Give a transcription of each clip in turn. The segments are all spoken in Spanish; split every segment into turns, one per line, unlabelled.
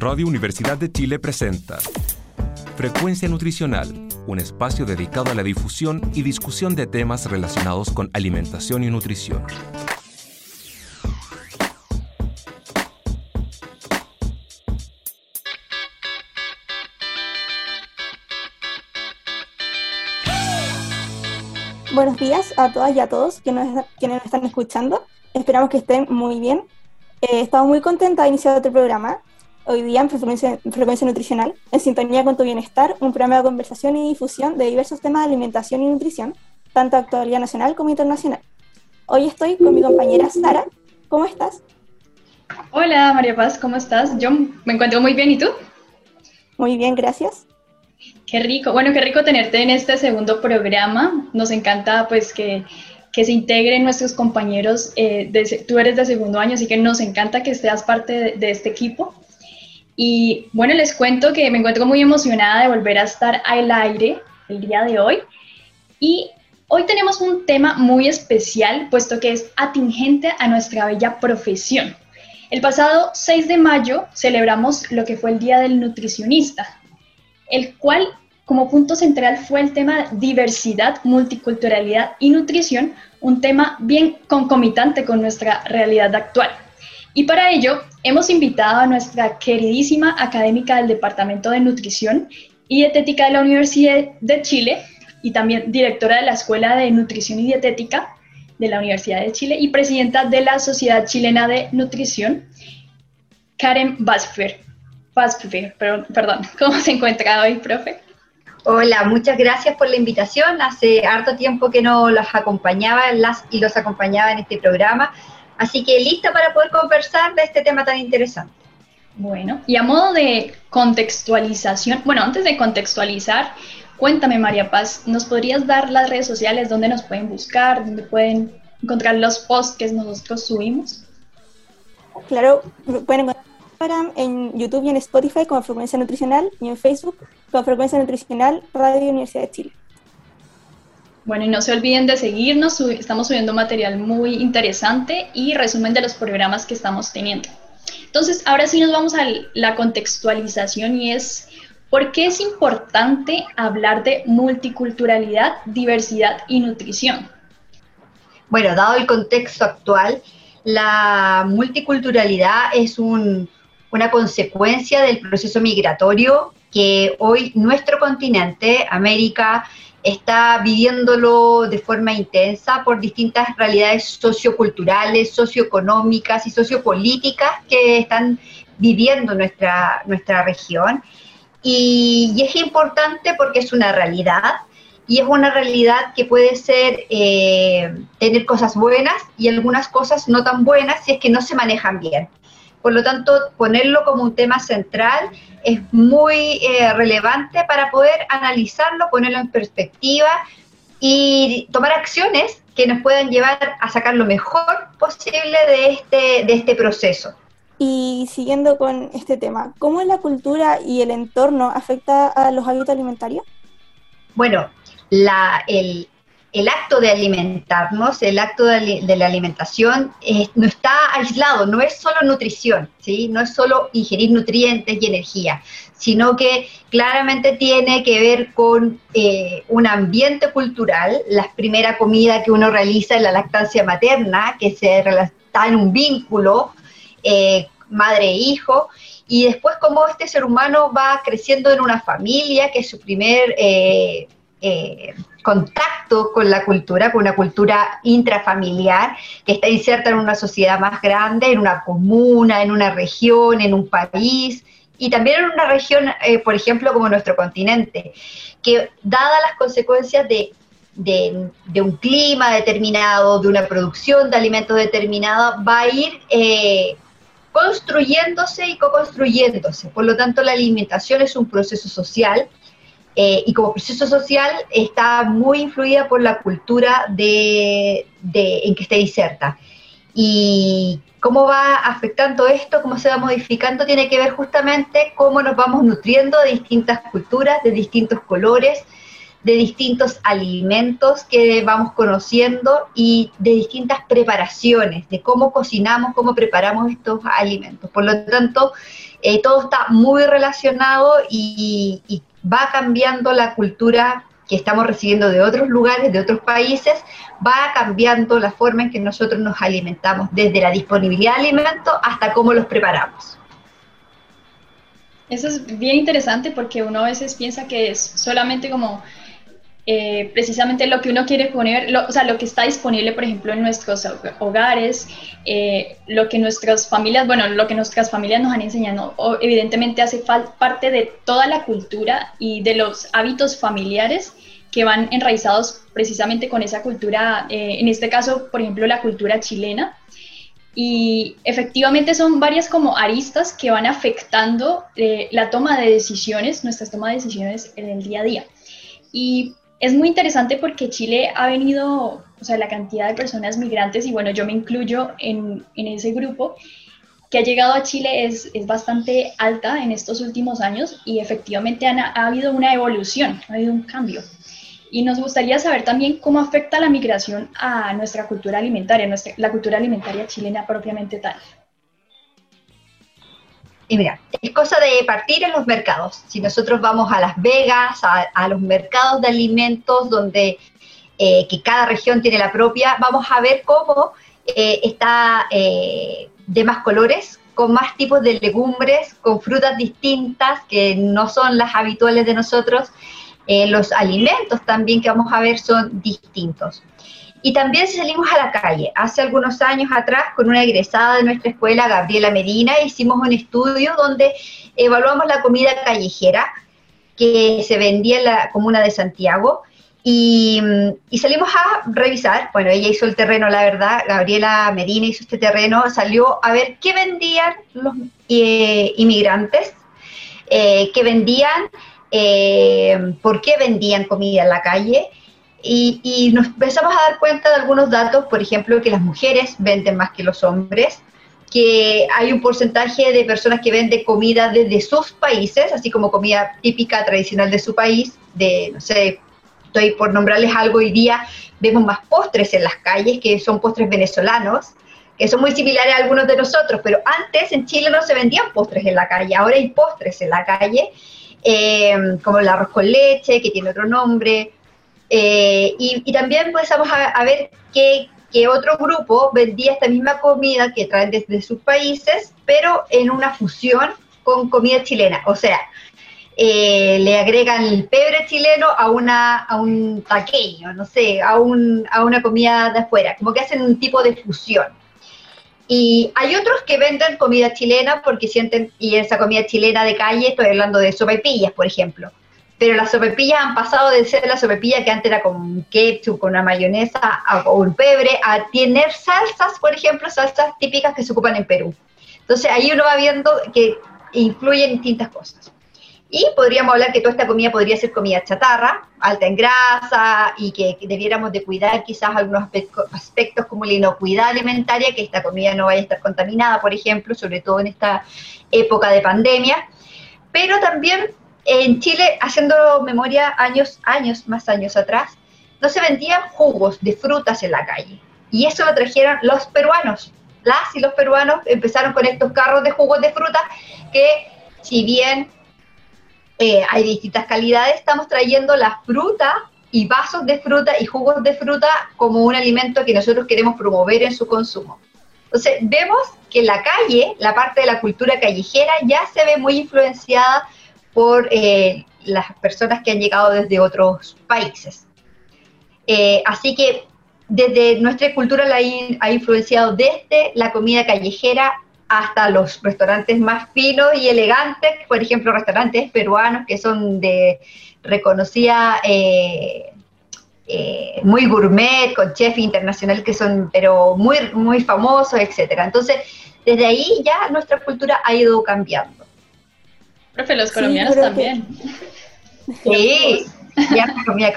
Radio Universidad de Chile presenta Frecuencia Nutricional, un espacio dedicado a la difusión y discusión de temas relacionados con alimentación y nutrición.
Buenos días a todas y a todos quienes nos, están escuchando. Esperamos que estén muy bien. Eh, estamos muy contentos de iniciar otro programa hoy día en frecuencia, Nutricional, en sintonía con tu bienestar, un programa de conversación y difusión de diversos temas de alimentación y nutrición, tanto de actualidad nacional como internacional. Hoy estoy con mi compañera Sara. ¿Cómo estás?
Hola María Paz, ¿cómo estás? Yo me encuentro muy bien, ¿y tú?
Muy bien, gracias.
Qué rico, bueno, qué rico tenerte en este segundo programa. Nos encanta pues que, que se integren nuestros compañeros. Eh, de, tú eres de segundo año, así que nos encanta que seas parte de, de este equipo. Y bueno, les cuento que me encuentro muy emocionada de volver a estar al aire el día de hoy. Y hoy tenemos un tema muy especial, puesto que es atingente a nuestra bella profesión. El pasado 6 de mayo celebramos lo que fue el Día del Nutricionista, el cual como punto central fue el tema diversidad, multiculturalidad y nutrición, un tema bien concomitante con nuestra realidad actual. Y para ello hemos invitado a nuestra queridísima académica del Departamento de Nutrición y Dietética de la Universidad de Chile y también directora de la Escuela de Nutrición y Dietética de la Universidad de Chile y presidenta de la Sociedad Chilena de Nutrición, Karen Basfer. Basfer, perdón, ¿cómo se encuentra hoy, profe?
Hola, muchas gracias por la invitación. Hace harto tiempo que no las acompañaba las y los acompañaba en este programa Así que lista para poder conversar de este tema tan interesante.
Bueno, y a modo de contextualización, bueno, antes de contextualizar, cuéntame María Paz, ¿nos podrías dar las redes sociales donde nos pueden buscar, donde pueden encontrar los posts que nosotros subimos?
Claro, pueden encontrar en YouTube y en Spotify como Frecuencia Nutricional y en Facebook como Frecuencia Nutricional Radio Universidad de Chile.
Bueno, y no se olviden de seguirnos, estamos subiendo material muy interesante y resumen de los programas que estamos teniendo. Entonces, ahora sí nos vamos a la contextualización y es, ¿por qué es importante hablar de multiculturalidad, diversidad y nutrición?
Bueno, dado el contexto actual, la multiculturalidad es una consecuencia del proceso migratorio que hoy nuestro continente, América, está viviéndolo de forma intensa por distintas realidades socioculturales, socioeconómicas y sociopolíticas que están viviendo nuestra, nuestra región. Y, es importante porque es una realidad y es una realidad que puede ser eh, tener cosas buenas y algunas cosas no tan buenas si es que no se manejan bien. Por lo tanto, ponerlo como un tema central es muy eh, relevante para poder analizarlo, ponerlo en perspectiva y tomar acciones que nos puedan llevar a sacar lo mejor posible de este, de este proceso.
Y siguiendo con este tema, ¿cómo la cultura y el entorno afecta a los hábitos alimentarios?
Bueno, la, el, el acto de alimentarnos, el acto de, la alimentación eh, no está aislado, no es solo nutrición, ¿sí? no es solo ingerir nutrientes y energía, sino que claramente tiene que ver con eh, un ambiente cultural, la primera comida que uno realiza en la lactancia materna, que se está en un vínculo eh, madre-hijo, y después cómo este ser humano va creciendo en una familia, que es su primer contacto con la cultura, con una cultura intrafamiliar que está inserta en una sociedad más grande, en una comuna, en una región, en un país y también en una región, eh, por ejemplo, como nuestro continente, que dadas las consecuencias de, un clima determinado, de una producción de alimentos determinada, va a ir eh, construyéndose y co-construyéndose. Por lo tanto, la alimentación es un proceso social eh, y como proceso social está muy influida por la cultura de, en que esté inserta. Y cómo va afectando esto, cómo se va modificando, tiene que ver justamente cómo nos vamos nutriendo de distintas culturas, de distintos colores, de distintos alimentos que vamos conociendo y de distintas preparaciones, de cómo cocinamos, cómo preparamos estos alimentos. Por lo tanto, eh, todo está muy relacionado y, y va cambiando la cultura que estamos recibiendo de otros lugares, de otros países, va cambiando la forma en que nosotros nos alimentamos, desde la disponibilidad de alimentos hasta cómo los preparamos.
Eso es bien interesante porque uno a veces piensa que es solamente como eh, precisamente lo que uno quiere poner, o sea, lo que está disponible, por ejemplo, en nuestros hogares, eh, lo que nuestras familias, bueno, lo que nuestras familias nos han enseñado, evidentemente hace parte de toda la cultura y de los hábitos familiares que van enraizados precisamente con esa cultura, eh, en este caso, por ejemplo, la cultura chilena. Y efectivamente son varias como aristas que van afectando la toma de decisiones, nuestras tomas de decisiones en el día a día. Y es muy interesante porque Chile ha venido, o sea, la cantidad de personas migrantes, y bueno, yo me incluyo en, ese grupo, que ha llegado a Chile es, es, bastante alta en estos últimos años y efectivamente ha habido una evolución, ha habido un cambio. Y nos gustaría saber también cómo afecta la migración a nuestra cultura alimentaria, nuestra, la cultura alimentaria chilena propiamente tal.
Y mira, es cosa de partir en los mercados. Si nosotros vamos a Las Vegas, a, los mercados de alimentos, donde eh, que cada región tiene la propia, vamos a ver cómo eh, está eh, de más colores, con más tipos de legumbres, con frutas distintas que no son las habituales de nosotros. los alimentos también que vamos a ver son distintos. Y también salimos a la calle. Hace algunos años atrás, con una egresada de nuestra escuela, Gabriela Medina, hicimos un estudio donde evaluamos la comida callejera que se vendía en la comuna de Santiago. Y, salimos a revisar, bueno, ella hizo el terreno, la verdad, Gabriela Medina hizo este terreno, salió a ver qué vendían los eh, inmigrantes, eh, qué vendían, eh, por qué vendían comida en la calle y, nos empezamos a dar cuenta de algunos datos, por ejemplo, que las mujeres venden más que los hombres, que hay un porcentaje de personas que venden comida desde sus países, así como comida típica, tradicional de su país, de, no sé, estoy por nombrarles algo hoy día, vemos más postres en las calles, que son postres venezolanos, que son muy similares a algunos de nosotros, pero antes en Chile no se vendían postres en la calle, ahora hay postres en la calle, eh, como el arroz con leche, que tiene otro nombre, eh, y, también empezamos a, ver que, otro grupo vendía esta misma comida que traen desde sus países, pero en una fusión con comida chilena. O sea, eh, le agregan el pebre chileno a, una, a un taqueño, no sé, a, un, a una comida de afuera, como que hacen un tipo de fusión. Y hay otros que venden comida chilena porque sienten, y esa comida chilena de calle, estoy hablando de sopaipillas, por ejemplo, pero las sopepillas han pasado de ser la sopepilla que antes era con ketchup, con una mayonesa o un pebre, a tener salsas, por ejemplo, salsas típicas que se ocupan en Perú. Entonces ahí uno va viendo que influyen distintas cosas. Y podríamos hablar que toda esta comida podría ser comida chatarra, alta en grasa y que, debiéramos de cuidar quizás algunos aspectos como la inocuidad alimentaria, que esta comida no vaya a estar contaminada, por ejemplo, sobre todo en esta época de pandemia. Pero también en Chile, haciendo memoria años, años, más años atrás, no se vendían jugos de frutas en la calle. Y eso lo trajeron los peruanos. Las y los peruanos empezaron con estos carros de jugos de fruta que, si bien eh, hay distintas calidades, estamos trayendo la fruta y vasos de fruta y jugos de fruta como un alimento que nosotros queremos promover en su consumo. Entonces, vemos que la calle, la parte de la cultura callejera ya se ve muy influenciada por eh, las personas que han llegado desde otros países. Eh, así que desde nuestra cultura la ha influenciado desde la comida callejera hasta los restaurantes más finos y elegantes, por ejemplo, restaurantes peruanos que son de reconocida, eh, muy gourmet, con chef internacional que son, pero muy, muy famosos, etcétera. Entonces, desde ahí ya nuestra cultura ha ido cambiando.
Profe, los colombianos también.
Sí, ya colombiana.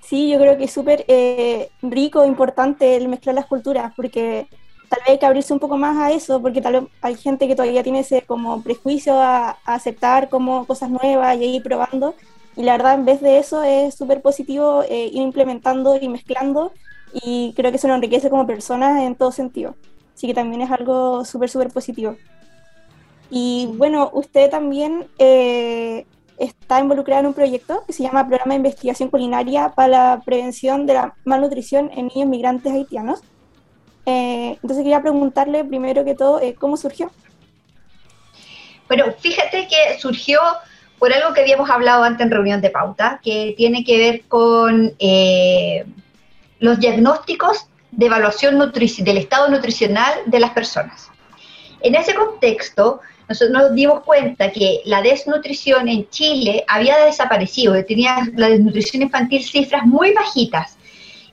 Sí, yo creo que es súper eh, rico, importante el mezclar las culturas, porque tal vez hay que abrirse un poco más a eso, porque tal vez hay gente que todavía tiene ese como prejuicio a, aceptar como cosas nuevas y ir probando, Y la verdad, en vez de eso, es súper positivo eh, ir implementando y mezclando y creo que eso nos enriquece como personas en todo sentido. Así que también es algo súper, súper positivo. Y bueno, usted también eh, está involucrada en un proyecto que se llama Programa de Investigación Culinaria para la Prevención de la Malnutrición en Niños Migrantes Haitianos. Eh, entonces quería preguntarle primero que todo, eh, ¿cómo surgió?
Bueno, fíjate que surgió por algo que habíamos hablado antes en reunión de pauta, que tiene que ver con los diagnósticos de evaluación del estado nutricional de las personas. En ese contexto, nosotros nos dimos cuenta que la desnutrición en Chile había desaparecido, tenía la desnutrición infantil cifras muy bajitas,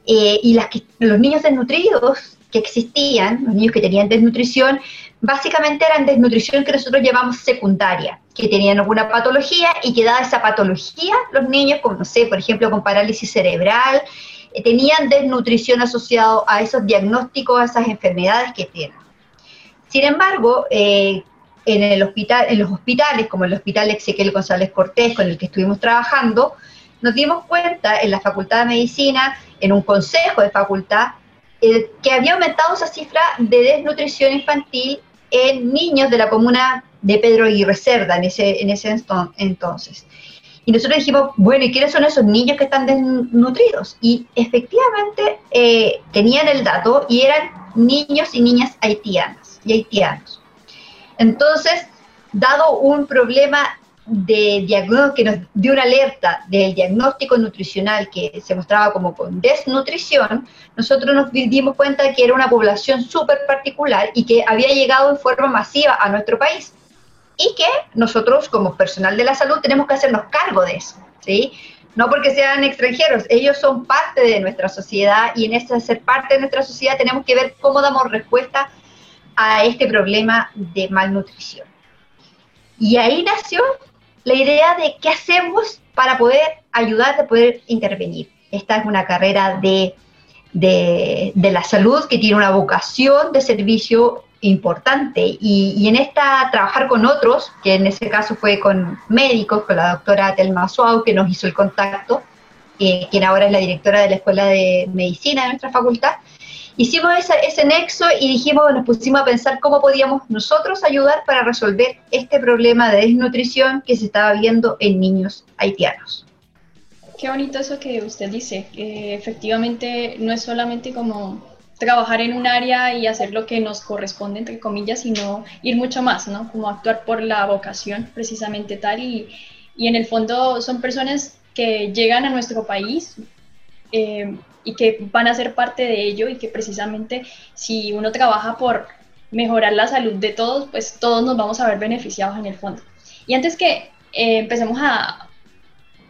eh, y las que, los niños desnutridos que existían, los niños que tenían desnutrición, básicamente eran desnutrición que nosotros llamamos secundaria, que tenían alguna patología y que dada esa patología, los niños, como no sé, por ejemplo, con parálisis cerebral, eh, tenían desnutrición asociado a esos diagnósticos, a esas enfermedades que tienen. Sin embargo, eh, en, el los hospitales, como el Hospital Ezequiel González Cortés, con el que estuvimos trabajando, nos dimos cuenta en la Facultad de Medicina, en un consejo de facultad, eh, que había aumentado esa cifra de desnutrición infantil en niños de la comuna de Pedro Aguirre Cerda en ese, en ese entonces. Y nosotros dijimos, bueno, ¿y quiénes son esos niños que están desnutridos? Y efectivamente eh, tenían el dato y eran niños y niñas haitianas y haitianos. Entonces, dado un problema de diagnóstico que nos dio una alerta del diagnóstico nutricional que se mostraba como con desnutrición, nosotros nos dimos cuenta que era una población súper particular y que había llegado en forma masiva a nuestro país y que nosotros como personal de la salud tenemos que hacernos cargo de eso, ¿sí? No porque sean extranjeros, ellos son parte de nuestra sociedad y en ese ser parte de nuestra sociedad tenemos que ver cómo damos respuesta a este problema de malnutrición. Y ahí nació la idea de qué hacemos para poder ayudar, de poder intervenir. Esta es una carrera de, de, de la salud que tiene una vocación de servicio importante y, en esta trabajar con otros, que en ese caso fue con médicos, con la doctora Telma Suau, que nos hizo el contacto, eh, quien ahora es la directora de la Escuela de Medicina de nuestra facultad, hicimos ese, nexo y dijimos, nos pusimos a pensar cómo podíamos nosotros ayudar para resolver este problema de desnutrición que se estaba viendo en niños haitianos.
Qué bonito eso que usted dice, que efectivamente no es solamente como trabajar en un área y hacer lo que nos corresponde, entre comillas, sino ir mucho más, ¿no? Como actuar por la vocación, precisamente tal. Y, y en el fondo son personas que llegan a nuestro país eh, y que van a ser parte de ello y que precisamente si uno trabaja por mejorar la salud de todos, pues todos nos vamos a ver beneficiados en el fondo. Y antes que eh, empecemos a,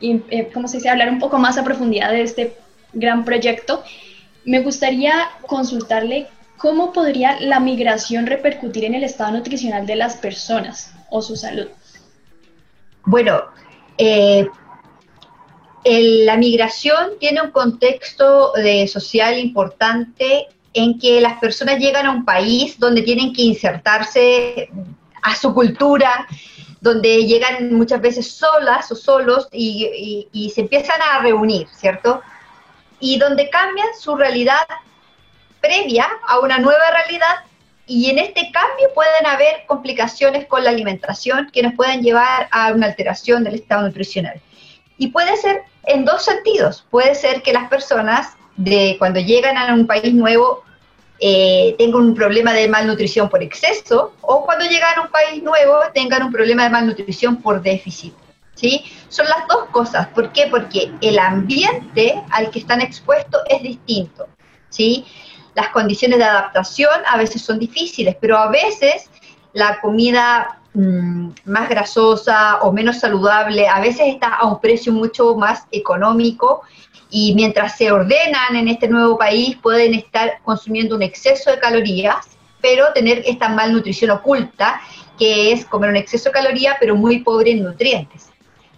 eh, ¿cómo se dice?, hablar un poco más a profundidad de este gran proyecto, me gustaría consultarle cómo podría la migración repercutir en el estado nutricional de las personas o su salud.
Bueno, eh, la migración tiene un contexto de social importante en que las personas llegan a un país donde tienen que insertarse a su cultura, donde llegan muchas veces solas o solos y se empiezan a reunir, ¿cierto? y donde cambian su realidad previa a una nueva realidad y en este cambio pueden haber complicaciones con la alimentación que nos pueden llevar a una alteración del estado nutricional. Y puede ser en dos sentidos. Puede ser que las personas de cuando llegan a un país nuevo eh, tengan un problema de malnutrición por exceso o cuando llegan a un país nuevo tengan un problema de malnutrición por déficit. ¿sí? Son las dos cosas. ¿Por qué? Porque el ambiente al que están expuestos es distinto, ¿sí? Las condiciones de adaptación a veces son difíciles, pero a veces la comida mm, más grasosa o menos saludable a veces está a un precio mucho más económico y mientras se ordenan en este nuevo país pueden estar consumiendo un exceso de calorías, pero tener esta malnutrición oculta que es comer un exceso de calorías pero muy pobre en nutrientes.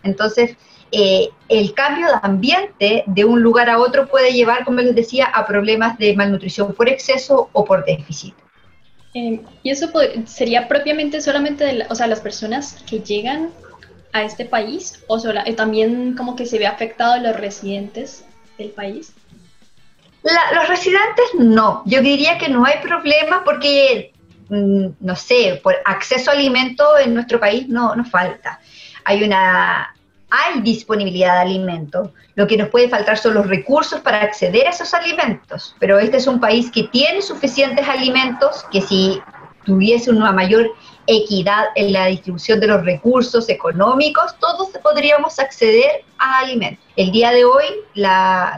Entonces, eh, el cambio de ambiente de un lugar a otro puede llevar, como les decía, a problemas de malnutrición por exceso o por déficit.
Eh, y eso sería propiamente solamente de o sea, las personas que llegan a este país o eh, también como que se ve afectado a los residentes del país?
los residentes no, yo diría que no hay problema porque, mm, no sé, por acceso a alimentos en nuestro país no, no falta. Hay una, hay disponibilidad de alimentos. Lo que nos puede faltar son los recursos para acceder a esos alimentos. Pero este es un país que tiene suficientes alimentos, que si tuviese una mayor equidad en la distribución de los recursos económicos, todos podríamos acceder a alimentos. El día de hoy,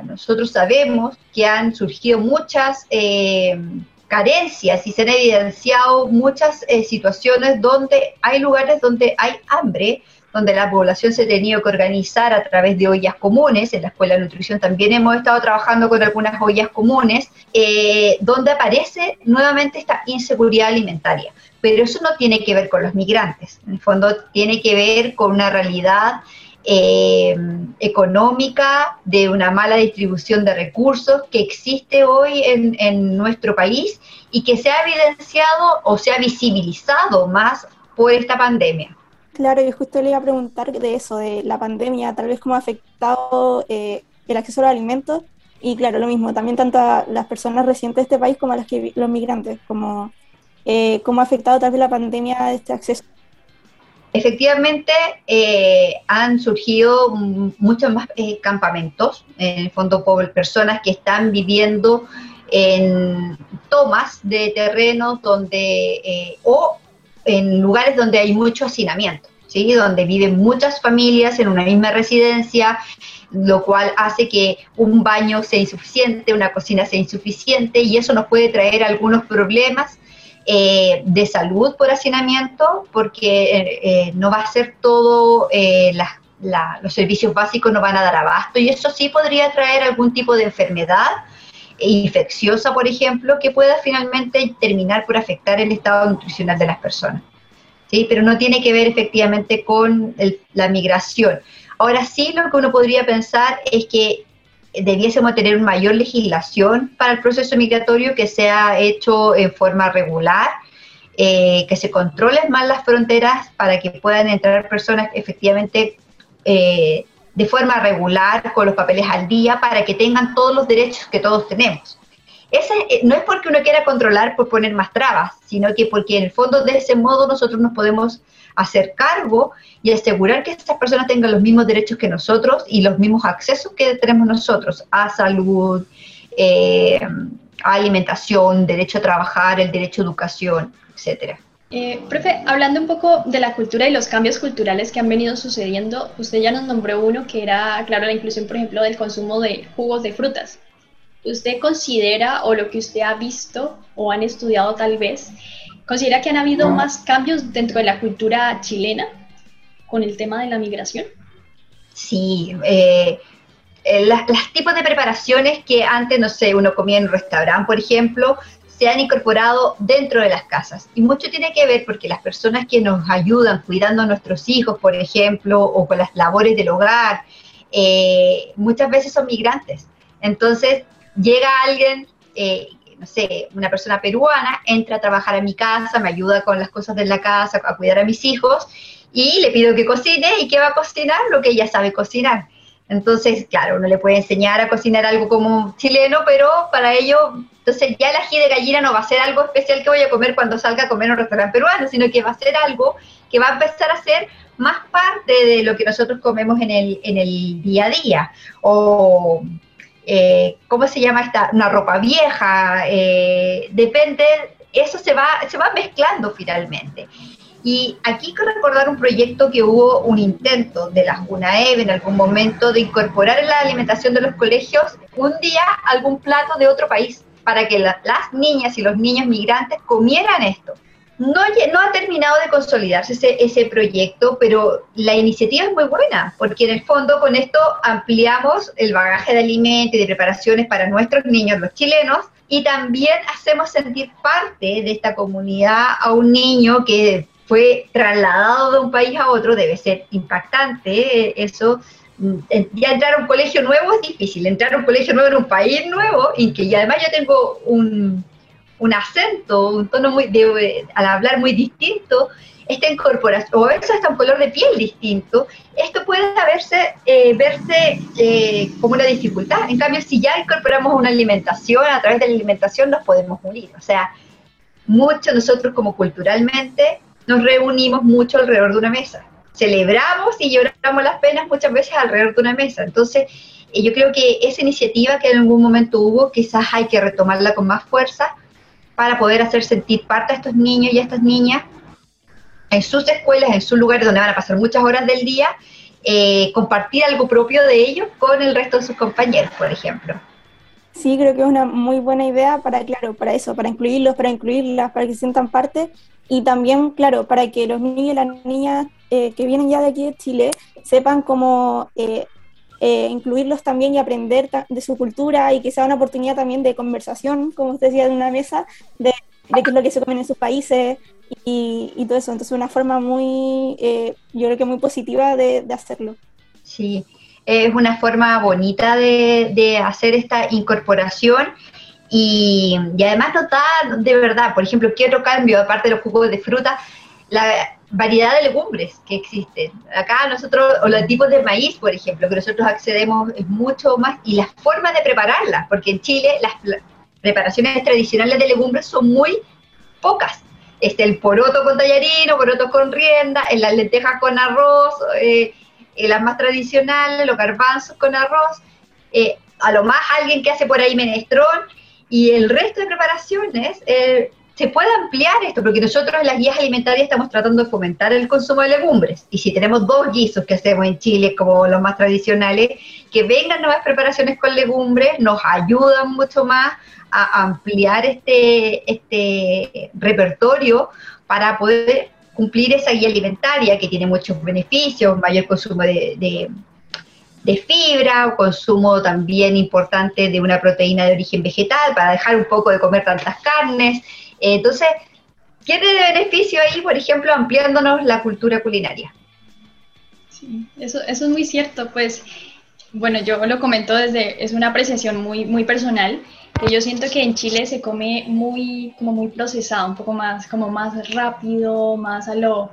nosotros sabemos que han surgido muchas eh, carencias y se han evidenciado muchas eh, situaciones donde hay lugares donde hay hambre, donde la población se ha tenido que organizar a través de ollas comunes. En la Escuela de Nutrición también hemos estado trabajando con algunas ollas comunes, eh, donde aparece nuevamente esta inseguridad alimentaria. Pero eso no tiene que ver con los migrantes, en el fondo tiene que ver con una realidad eh, económica, de una mala distribución de recursos que existe hoy en, en, nuestro país y que se ha evidenciado o se ha visibilizado más por esta pandemia.
Claro, yo justo le iba a preguntar de eso, de la pandemia, tal vez cómo ha afectado eh, el acceso a los alimentos. Y claro, lo mismo, también tanto a las personas residentes de este país como a las que, los migrantes, como eh, cómo ha afectado tal vez la pandemia de este acceso.
Efectivamente, eh, han surgido muchos más campamentos, en el fondo por personas que están viviendo en tomas de terrenos donde o en lugares donde hay mucho hacinamiento, ¿sí? donde viven muchas familias en una misma residencia, lo cual hace que un baño sea insuficiente, una cocina sea insuficiente y eso nos puede traer algunos problemas eh, de salud por hacinamiento, porque eh, eh, no va a ser todo, los servicios básicos no van a dar abasto y eso sí podría traer algún tipo de enfermedad infecciosa, por ejemplo, que pueda finalmente terminar por afectar el estado nutricional de las personas. ¿sí? Pero no tiene que ver efectivamente con la migración. Ahora sí, lo que uno podría pensar es que debiésemos tener mayor legislación para el proceso migratorio que sea hecho en forma regular, eh, que se controlen más las fronteras para que puedan entrar personas efectivamente eh, de forma regular, con los papeles al día, para que tengan todos los derechos que todos tenemos. Ese, eh, no es porque uno quiera controlar por poner más trabas, sino que porque en el fondo de ese modo nosotros nos podemos hacer cargo y asegurar que estas personas tengan los mismos derechos que nosotros y los mismos accesos que tenemos nosotros a salud, eh, a alimentación, derecho a trabajar, el derecho a educación, etcétera.
Eh, profe, hablando un poco de la cultura y los cambios culturales que han venido sucediendo, usted ya nos nombró uno que era, claro, la inclusión, por ejemplo, del consumo de jugos de frutas. ¿Usted considera, o lo que usted ha visto o han estudiado tal vez, considera que han habido más cambios dentro de la cultura chilena con el tema de la migración?
Sí, eh, eh las, tipos de preparaciones que antes, no sé, uno comía en un restaurante, por ejemplo, se han incorporado dentro de las casas. Y mucho tiene que ver porque las personas que nos ayudan cuidando a nuestros hijos, por ejemplo, o con las labores del hogar, eh, muchas veces son migrantes. Entonces, llega alguien, eh, no sé, una persona peruana, entra a trabajar a mi casa, me ayuda con las cosas de la casa, a cuidar a mis hijos, y le pido que cocine, ¿y qué va a cocinar? Lo que ella sabe cocinar. Entonces, claro, uno le puede enseñar a cocinar algo como chileno, pero para ello, entonces ya el ají de gallina no va a ser algo especial que voy a comer cuando salga a comer en un restaurante peruano, sino que va a ser algo que va a empezar a ser más parte de lo que nosotros comemos en el, en el día a día. O, eh, ¿cómo se llama esta? Una ropa vieja, eh, depende, eso se va, se va mezclando finalmente. Y aquí quiero recordar un proyecto que hubo un intento de la UNAEB en algún momento de incorporar en la alimentación de los colegios un día algún plato de otro país para que las niñas y los niños migrantes comieran esto. No, ha terminado de consolidarse ese, ese proyecto, pero la iniciativa es muy buena, porque en el fondo con esto ampliamos el bagaje de alimentos y de preparaciones para nuestros niños, los chilenos, y también hacemos sentir parte de esta comunidad a un niño que fue trasladado de un país a otro, debe ser impactante ¿eh? eso. Ya entrar a un colegio nuevo es difícil, entrar a un colegio nuevo en un país nuevo, y que además yo tengo un, un acento, un tono muy, de, al hablar muy distinto, esta incorporación, o veces hasta un color de piel distinto, esto puede verse, eh, verse eh, como una dificultad. En cambio, si ya incorporamos una alimentación, a través de la alimentación nos podemos unir. O sea, mucho nosotros como culturalmente nos reunimos mucho alrededor de una mesa. Celebramos y lloramos las penas muchas veces alrededor de una mesa. Entonces, eh, yo creo que esa iniciativa que en algún momento hubo, quizás hay que retomarla con más fuerza para poder hacer sentir parte a estos niños y a estas niñas en sus escuelas, en sus lugares donde van a pasar muchas horas del día, eh, compartir algo propio de ellos con el resto de sus compañeros, por ejemplo.
Sí, creo que es una muy buena idea para, claro, para eso, para incluirlos, para incluirlas, para que sientan parte y también, claro, para que los niños y las niñas eh, que vienen ya de aquí de Chile sepan cómo eh, incluirlos también y aprender de su cultura y que sea una oportunidad también de conversación, como usted decía, de una mesa, de, de qué es lo que se comen en sus países, y, todo eso. Entonces, una forma muy, eh, yo creo que muy positiva de, hacerlo.
Sí, es una forma bonita de, hacer esta incorporación y, además notar de verdad, por ejemplo, qué otro cambio, aparte de los jugos de fruta, la variedad de legumbres que existen. Acá nosotros, o los tipos de maíz, por ejemplo, que nosotros accedemos es mucho más, y las formas de prepararlas, porque en Chile las preparaciones tradicionales de legumbres son muy pocas. Este, el poroto con tallarino, poroto con rienda, en las lentejas con arroz, eh, en las más tradicionales, los garbanzos con arroz, eh, a lo más alguien que hace por ahí menestrón, y el resto de preparaciones eh, se puede ampliar esto, porque nosotros en las guías alimentarias estamos tratando de fomentar el consumo de legumbres, y si tenemos dos guisos que hacemos en Chile como los más tradicionales, que vengan nuevas preparaciones con legumbres, nos ayudan mucho más a ampliar este, este repertorio para poder cumplir esa guía alimentaria que tiene muchos beneficios, mayor consumo de, de, fibra, consumo también importante de una proteína de origen vegetal para dejar un poco de comer tantas carnes. Entonces, tiene de beneficio ahí, por ejemplo, ampliándonos la cultura culinaria.
Sí, eso, eso es muy cierto, pues, bueno, yo lo comento desde, es una apreciación muy, muy personal, yo siento que en Chile se come muy, como muy procesado, un poco más, como más rápido, más a lo,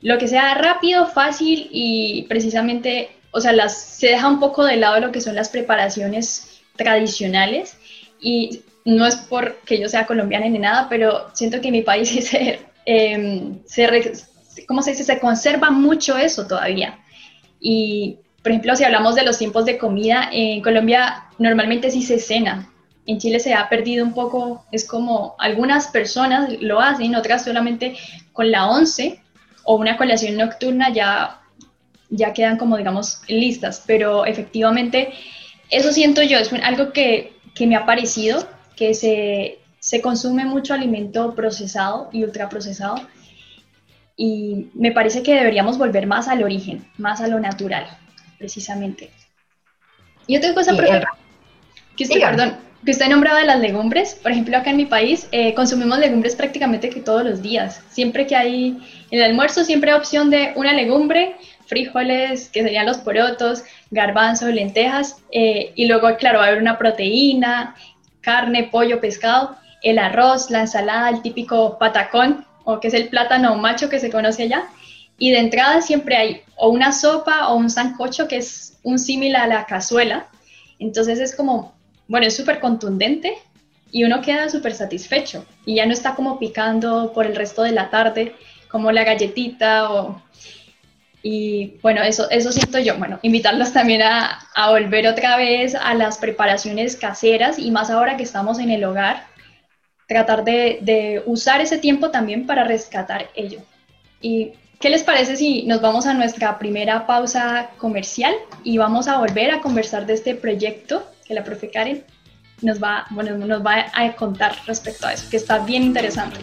lo que sea rápido, fácil y precisamente, o sea, se deja un poco de lado lo que son las preparaciones tradicionales y no es porque yo sea colombiana ni nada, pero siento que en mi país se, eh, se, ¿cómo se dice? Se conserva mucho eso todavía. Y, por ejemplo, si hablamos de los tiempos de comida, en Colombia normalmente sí se cena, en Chile se ha perdido un poco, es como algunas personas lo hacen, otras solamente con la once o una colación nocturna ya, ya quedan como, digamos, listas, pero efectivamente eso siento yo, es algo que, que me ha parecido, que se, se consume mucho alimento procesado y ultraprocesado y me parece que deberíamos volver más al origen, más a lo natural, precisamente. Y otra cosa, que usted, perdón, que usted nombraba de las legumbres, por ejemplo, acá en mi país eh, consumimos legumbres prácticamente que todos los días. Siempre que hay en el almuerzo, siempre hay opción de una legumbre, frijoles, que serían los porotos, garbanzos, lentejas, eh, y luego, claro, va a haber una proteína, carne, pollo, pescado, el arroz, la ensalada, el típico patacón, o que es el plátano macho que se conoce allá. Y de entrada siempre hay o una sopa o un sancocho, que es un símil a la cazuela. Entonces es como bueno, es súper contundente y uno queda súper satisfecho y ya no está como picando por el resto de la tarde como la galletita o... Y bueno, eso, eso siento yo. Bueno, invitarlos también a, a volver otra vez a las preparaciones caseras y más ahora que estamos en el hogar, tratar de, de usar ese tiempo también para rescatar ello. ¿Y qué les parece si nos vamos a nuestra primera pausa comercial y vamos a volver a conversar de este proyecto que la profe Karen nos va, bueno, nos va a contar respecto a eso, que está bien interesante.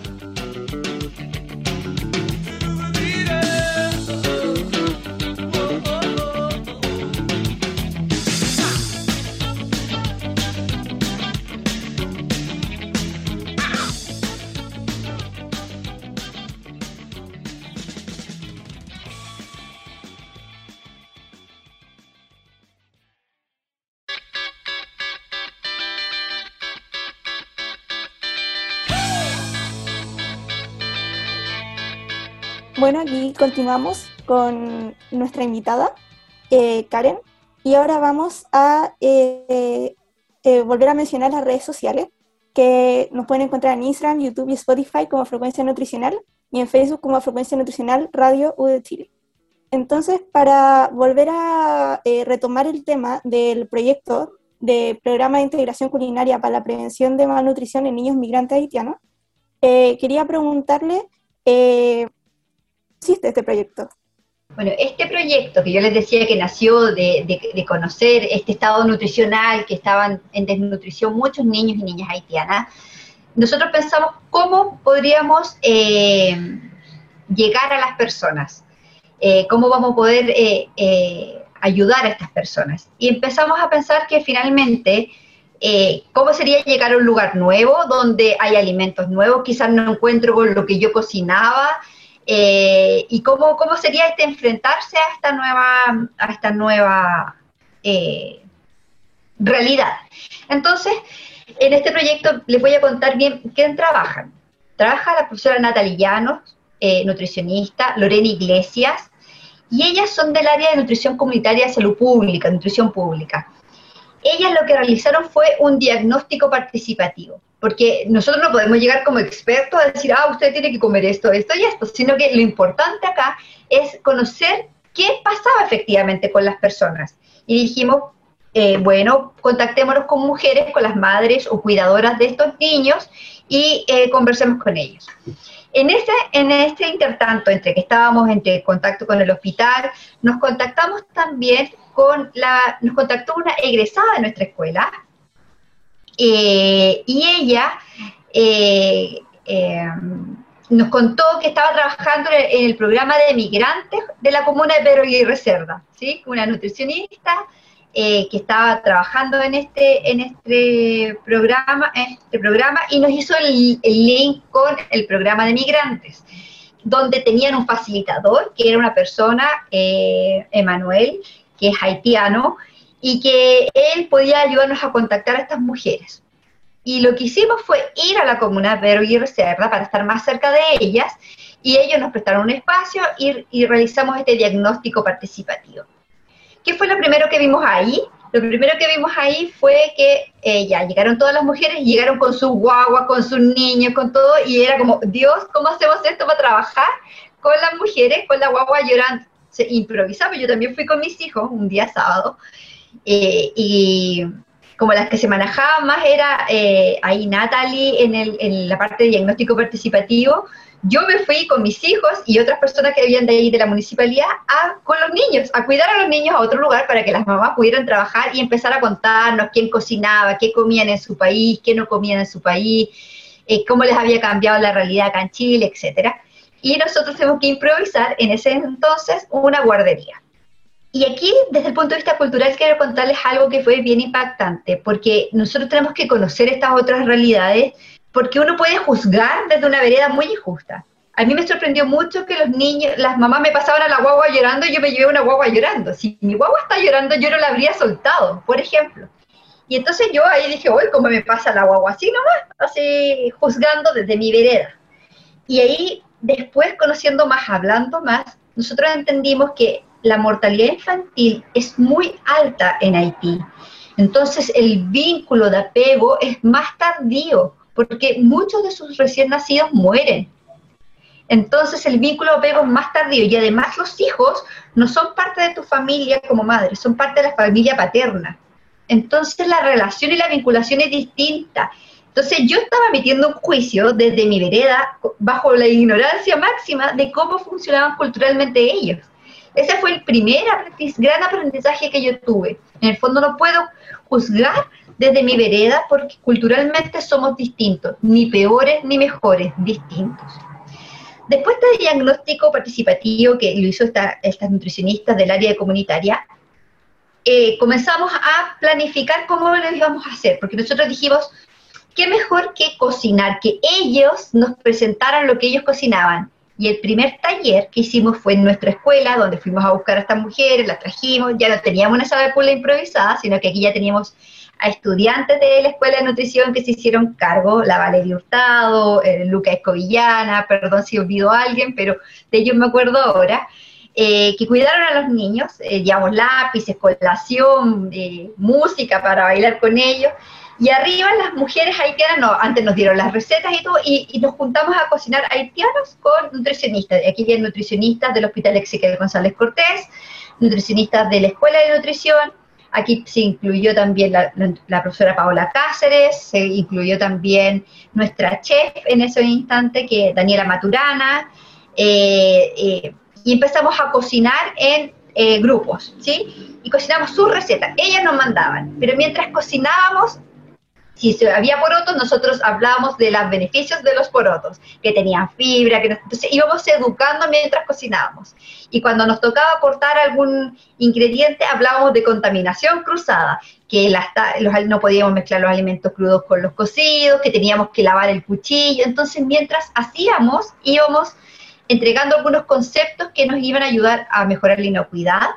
Bueno, aquí continuamos con nuestra invitada, eh, Karen, y ahora vamos a eh, eh, volver a mencionar las redes sociales que nos pueden encontrar en Instagram, YouTube y Spotify como Frecuencia Nutricional y en Facebook como Frecuencia Nutricional Radio U de Chile. Entonces, para volver a retomar el tema del proyecto de Programa de Integración Culinaria para la Prevención de Malnutrición en Niños Migrantes Haitianos, quería preguntarle existe este proyecto?
Bueno, este proyecto que yo les decía que nació de, conocer este estado nutricional, que estaban en desnutrición muchos niños y niñas haitianas, nosotros pensamos cómo podríamos eh, llegar a las personas, eh, cómo vamos a poder eh, ayudar a estas personas. Y empezamos a pensar que finalmente, ¿cómo sería llegar a un lugar nuevo donde hay alimentos nuevos? Quizás no encuentro con lo que yo cocinaba, eh, y cómo, cómo sería este enfrentarse a esta nueva, a esta nueva eh, realidad. Entonces, en este proyecto les voy a contar bien quién trabajan. Trabaja la profesora Natalia Llanos, eh, nutricionista, Lorena Iglesias, y ellas son del área de nutrición comunitaria de salud pública, nutrición pública. Ellas lo que realizaron fue un diagnóstico participativo porque nosotros no podemos llegar como expertos a decir, ah, usted tiene que comer esto, esto y esto, sino que lo importante acá es conocer qué pasaba efectivamente con las personas. Y dijimos, eh, bueno, contactémonos con mujeres, con las madres o cuidadoras de estos niños y eh, conversemos con ellos. En este, en este intertanto, entre que estábamos en contacto con el hospital, nos contactamos también con la, nos contactó una egresada de nuestra escuela, eh, y ella eh, eh, nos contó que estaba trabajando en el programa de migrantes de la comuna de Pedro y Reserva, ¿sí? una nutricionista que estaba trabajando en este, en este programa, este programa y nos hizo el, el link con el programa de migrantes donde tenían un facilitador, que era una persona, Emanuel, que es haitiano, y que él podía ayudarnos a contactar a estas mujeres. Y lo que hicimos fue ir a la comuna de y Reserva para estar más cerca de ellas y ellos nos prestaron un espacio y, y realizamos este diagnóstico participativo. ¿Qué fue lo primero que vimos ahí? Lo primero que vimos ahí fue que eh, ya llegaron todas las mujeres, llegaron con su guagua, con sus niños, con todo, y era como, Dios, ¿cómo hacemos esto para trabajar con las mujeres, con la guagua llorando? Se improvisaba, yo también fui con mis hijos un día sábado, eh, y como las que se manejaban más era eh, ahí Natalie en, el, la parte de diagnóstico participativo. Yo me fui con mis hijos y otras personas que habían de ahí de la municipalidad a, con los niños, a cuidar a los niños a otro lugar para que las mamás pudieran trabajar y empezar a contarnos quién cocinaba, qué comían en su país, qué no comían en su país, eh, cómo les había cambiado la realidad acá en Chile, etcétera. Y nosotros tenemos que improvisar en ese entonces una guardería. Y aquí, desde el punto de vista cultural, quiero contarles algo que fue bien impactante, porque nosotros tenemos que conocer estas otras realidades, porque uno puede juzgar desde una vereda muy injusta. A mí me sorprendió mucho que los niños, las mamás me pasaban a la guagua llorando y yo me llevé una guagua llorando. Si mi guagua está llorando, yo no la habría soltado, por ejemplo. Y entonces yo ahí dije, uy, ¿cómo me pasa la guagua? Así nomás, así juzgando desde mi vereda. Y ahí, después, conociendo más, hablando más, nosotros entendimos que la mortalidad infantil es muy alta en Haití. Entonces el vínculo de apego es más tardío, porque muchos de sus recién nacidos mueren. Entonces el vínculo de apego es más tardío y además los hijos no son parte de tu familia como madre, son parte de la familia paterna. Entonces la relación y la vinculación es distinta. Entonces yo estaba metiendo un juicio desde mi vereda bajo la ignorancia máxima de cómo funcionaban culturalmente ellos. Ese fue el primer gran aprendizaje que yo tuve. En el fondo no puedo juzgar desde mi vereda porque culturalmente somos distintos, ni peores ni mejores, distintos. Después de diagnóstico participativo que lo hizo estas nutricionistas del área comunitaria, eh, comenzamos a planificar cómo lo íbamos a hacer, porque nosotros dijimos, qué mejor que cocinar, que ellos nos presentaran lo que ellos cocinaban. Y el primer taller que hicimos fue en nuestra escuela, donde fuimos a buscar a estas mujeres, las trajimos, ya no teníamos una sala de pula improvisada, sino que aquí ya teníamos a estudiantes de la Escuela de Nutrición que se hicieron cargo, la Valeria Hurtado, eh, Luca Escovillana, perdón si olvido a alguien, pero de ellos me acuerdo ahora, eh, que cuidaron a los niños, eh, llevamos lápices, colación, eh, música para bailar con ellos, y arriba las mujeres haitianas, no, antes nos dieron las recetas y todo, y, nos juntamos a cocinar haitianos con nutricionistas. Aquí vienen nutricionistas del Hospital Ezequiel González Cortés, nutricionistas de la Escuela de Nutrición, Aquí se incluyó también la, profesora Paola Cáceres, se incluyó también nuestra chef en ese instante, que Daniela Maturana, eh, eh, y empezamos a cocinar en eh, grupos, ¿sí? Y cocinamos sus recetas. Ellas nos mandaban, pero mientras cocinábamos si había porotos, nosotros hablábamos de los beneficios de los porotos, que tenían fibra, que entonces íbamos educando mientras cocinábamos. Y cuando nos tocaba aportar algún ingrediente, hablábamos de contaminación cruzada, que no podíamos mezclar los alimentos crudos con los cocidos, que teníamos que lavar el cuchillo. Entonces, mientras hacíamos, íbamos entregando algunos conceptos que nos iban a ayudar a mejorar la inocuidad,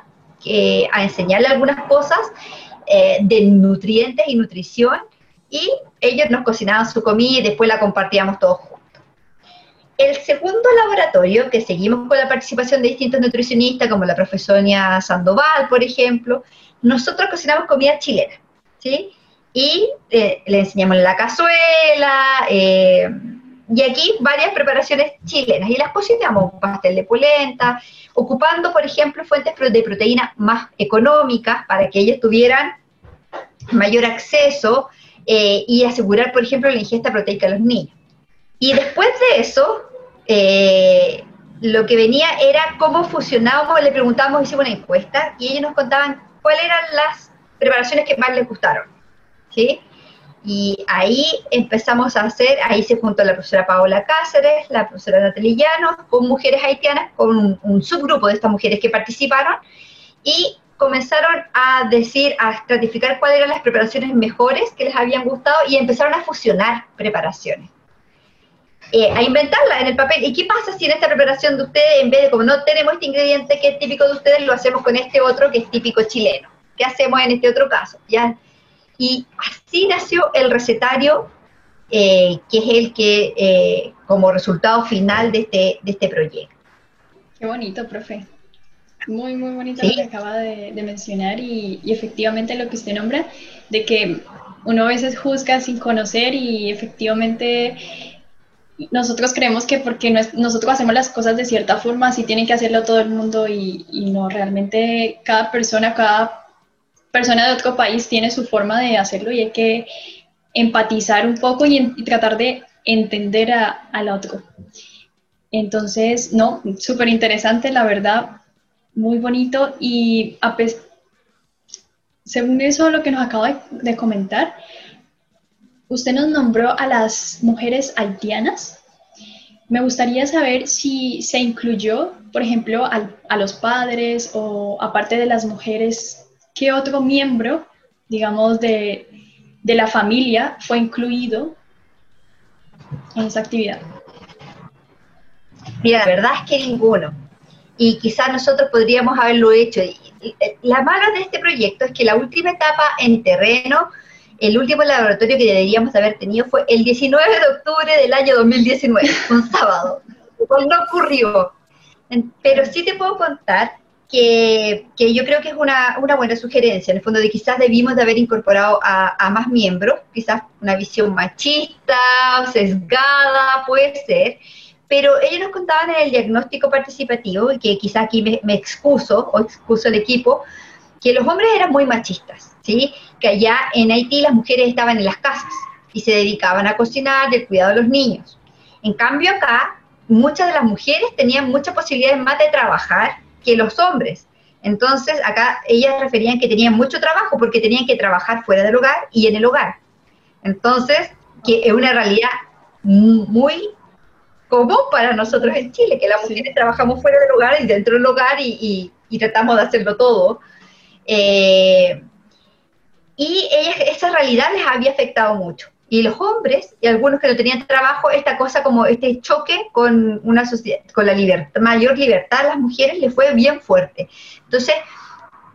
a enseñarle algunas cosas eh, de nutrientes y nutrición y ellos nos cocinaban su comida y después la compartíamos todos juntos. El segundo laboratorio, que seguimos con la participación de distintos nutricionistas, como la profesora Sandoval, por ejemplo, nosotros cocinamos comida chilena, ¿sí? Y eh, le enseñamos la cazuela, eh, y aquí varias preparaciones chilenas, y las cocinamos, pastel de polenta, ocupando, por ejemplo, fuentes de proteína más económicas para que ellos tuvieran mayor acceso eh, y asegurar, por ejemplo, la ingesta proteica de los niños. Y después de eso, eh, lo que venía era cómo fusionábamos, le preguntábamos, hicimos una encuesta y ellos nos contaban cuáles eran las preparaciones que más les gustaron. ¿sí? Y ahí empezamos a hacer, ahí se juntó la profesora Paola Cáceres, la profesora Natalia con mujeres haitianas, con un, un subgrupo de estas mujeres que participaron, y comenzaron a decir, a estratificar cuáles eran las preparaciones mejores que les habían gustado y empezaron a fusionar preparaciones. Eh, a inventarla en el papel. ¿Y qué pasa si en esta preparación de ustedes, en vez de como no tenemos este ingrediente que es típico de ustedes, lo hacemos con este otro que es típico chileno? ¿Qué hacemos en este otro caso? ¿Ya? Y así nació el recetario, eh, que es el que, eh, como resultado final de este, de este proyecto.
Qué bonito, profe. Muy, muy bonito lo que acaba de, mencionar y, efectivamente lo que usted nombra, de que uno a veces juzga sin conocer y efectivamente nosotros creemos que porque nosotros hacemos las cosas de cierta forma, así tiene que hacerlo todo el mundo y, no, realmente cada persona, cada persona de otro país tiene su forma de hacerlo y hay que empatizar un poco y, tratar de entender al otro. Entonces, no, súper interesante, la verdad, muy bonito y según eso lo que nos acaba de, comentar, usted nos nombró a las mujeres haitianas. Me gustaría saber si se incluyó, por ejemplo, a los padres o aparte de las mujeres, ¿qué otro miembro, digamos, de, de la familia fue incluido en esa actividad?
Mira, la verdad es que ninguno y quizás nosotros podríamos haberlo hecho. La mala de este proyecto es que la última etapa en terreno, el último laboratorio que deberíamos haber tenido fue el 19 de octubre del año 2019, un sábado, cual no ocurrió. Pero sí te puedo contar que, que, yo creo que es una, una, buena sugerencia, en el fondo de quizás debimos de haber incorporado a, a, más miembros, quizás una visión machista, sesgada, puede ser, pero ellos nos contaban en el diagnóstico participativo, que quizá aquí me, excuso o excuso el equipo, que los hombres eran muy machistas, ¿sí? que allá en Haití las mujeres estaban en las casas y se dedicaban a cocinar, del cuidado de los niños. En cambio acá, muchas de las mujeres tenían muchas posibilidades más de trabajar que los hombres. Entonces acá ellas referían que tenían mucho trabajo porque tenían que trabajar fuera del hogar y en el hogar. Entonces, que es una realidad muy común para nosotros en Chile, que las mujeres trabajamos fuera del hogar y dentro del hogar y, tratamos de hacerlo todo. Eh, y esa realidad les había afectado mucho. Y los hombres, y algunos que no tenían trabajo, esta cosa como este choque con una sociedad, con la libertad, mayor libertad a las mujeres les fue bien fuerte. Entonces,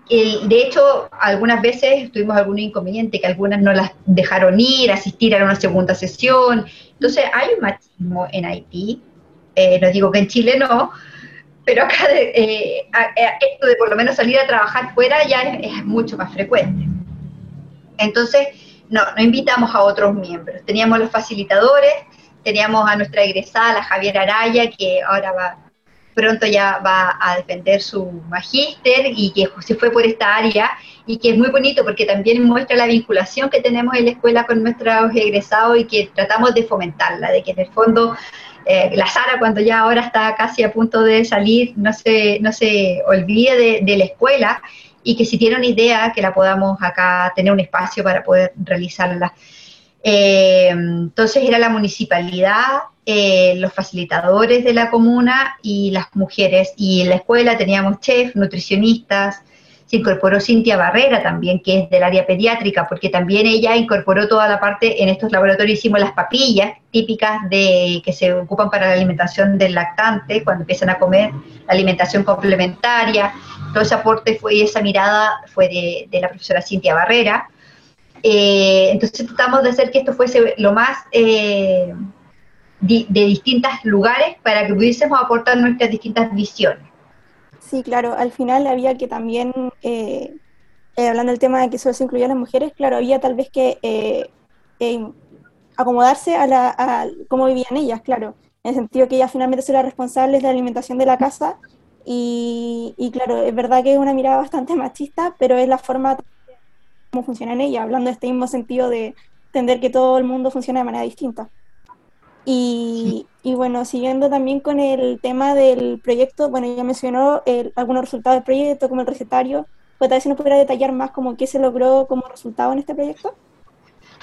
de hecho, algunas veces tuvimos algún inconveniente, que algunas no las dejaron ir, asistir a una segunda sesión. Entonces, hay un machismo en Haití, eh, no digo que en Chile no, pero acá eh, esto de por lo menos salir a trabajar fuera ya es, mucho más frecuente. Entonces, no, no invitamos a otros miembros. Teníamos los facilitadores, teníamos a nuestra egresada, la Javiera Araya, que ahora va pronto ya va a defender su magíster y que se fue por esta área y que es muy bonito porque también muestra la vinculación que tenemos en la escuela con nuestros egresados y que tratamos de fomentarla, de que en el fondo eh, la Sara cuando ya ahora está casi a punto de salir no se, no se olvide de, la escuela y que si tiene una idea que la podamos acá tener un espacio para poder realizarla. Eh, entonces era la municipalidad, eh, los facilitadores de la comuna y las mujeres. Y en la escuela teníamos chef, nutricionistas, se incorporó Cintia Barrera también, que es del área pediátrica, porque también ella incorporó toda la parte, en estos laboratorios hicimos las papillas típicas de que se ocupan para la alimentación del lactante, cuando empiezan a comer la alimentación complementaria. Todo ese aporte fue y esa mirada fue de, la profesora Cintia Barrera. Eh, entonces tratamos de hacer que esto fuese lo más eh, de, distintos lugares para que pudiésemos aportar nuestras distintas visiones.
Sí, claro, al final había que también, eh, eh, hablando del tema de que solo se incluían las mujeres, claro, había tal vez que eh, acomodarse a, la, cómo vivían ellas, claro, en el sentido que ellas finalmente son responsables de la alimentación de la casa y, y, claro, es verdad que es una mirada bastante machista, pero es la forma como funcionan ellas, hablando de este mismo sentido de entender que todo el mundo funciona de manera distinta. Y, bueno, siguiendo también con el tema del proyecto, bueno, ya mencionó algunos resultados del proyecto, como el recetario, pues tal vez si nos pudiera detallar más como qué se logró como resultado en este proyecto.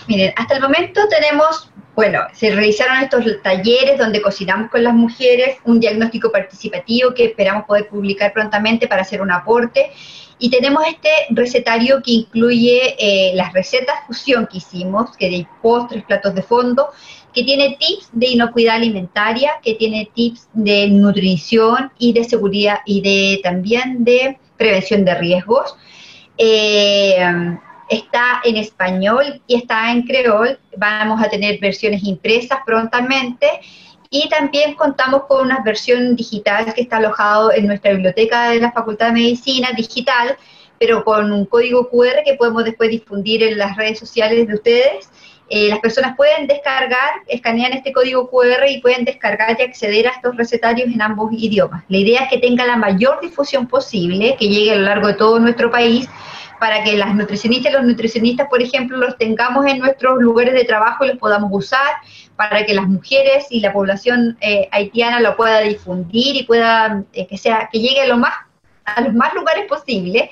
Miren, hasta el momento tenemos, bueno, se realizaron estos talleres donde cocinamos con las mujeres, un diagnóstico participativo que esperamos poder publicar prontamente para hacer un aporte. Y tenemos este recetario que incluye eh, las recetas fusión que hicimos, que de postres, platos de fondo, que tiene tips de inocuidad alimentaria, que tiene tips de nutrición y de seguridad y de también de prevención de riesgos. Eh, está en español y está en creol. Vamos a tener versiones impresas prontamente y también contamos con una versión digital que está alojado en nuestra biblioteca de la Facultad de Medicina digital, pero con un código QR que podemos después difundir en las redes sociales de ustedes eh, las personas pueden descargar, escanean este código QR y pueden descargar y acceder a estos recetarios en ambos idiomas. La idea es que tenga la mayor difusión posible, que llegue a lo largo de todo nuestro país, para que las nutricionistas y los nutricionistas, por ejemplo, los tengamos en nuestros lugares de trabajo y los podamos usar, para que las mujeres y la población eh, haitiana lo pueda difundir y pueda eh, que sea que llegue a lo más a los más lugares posibles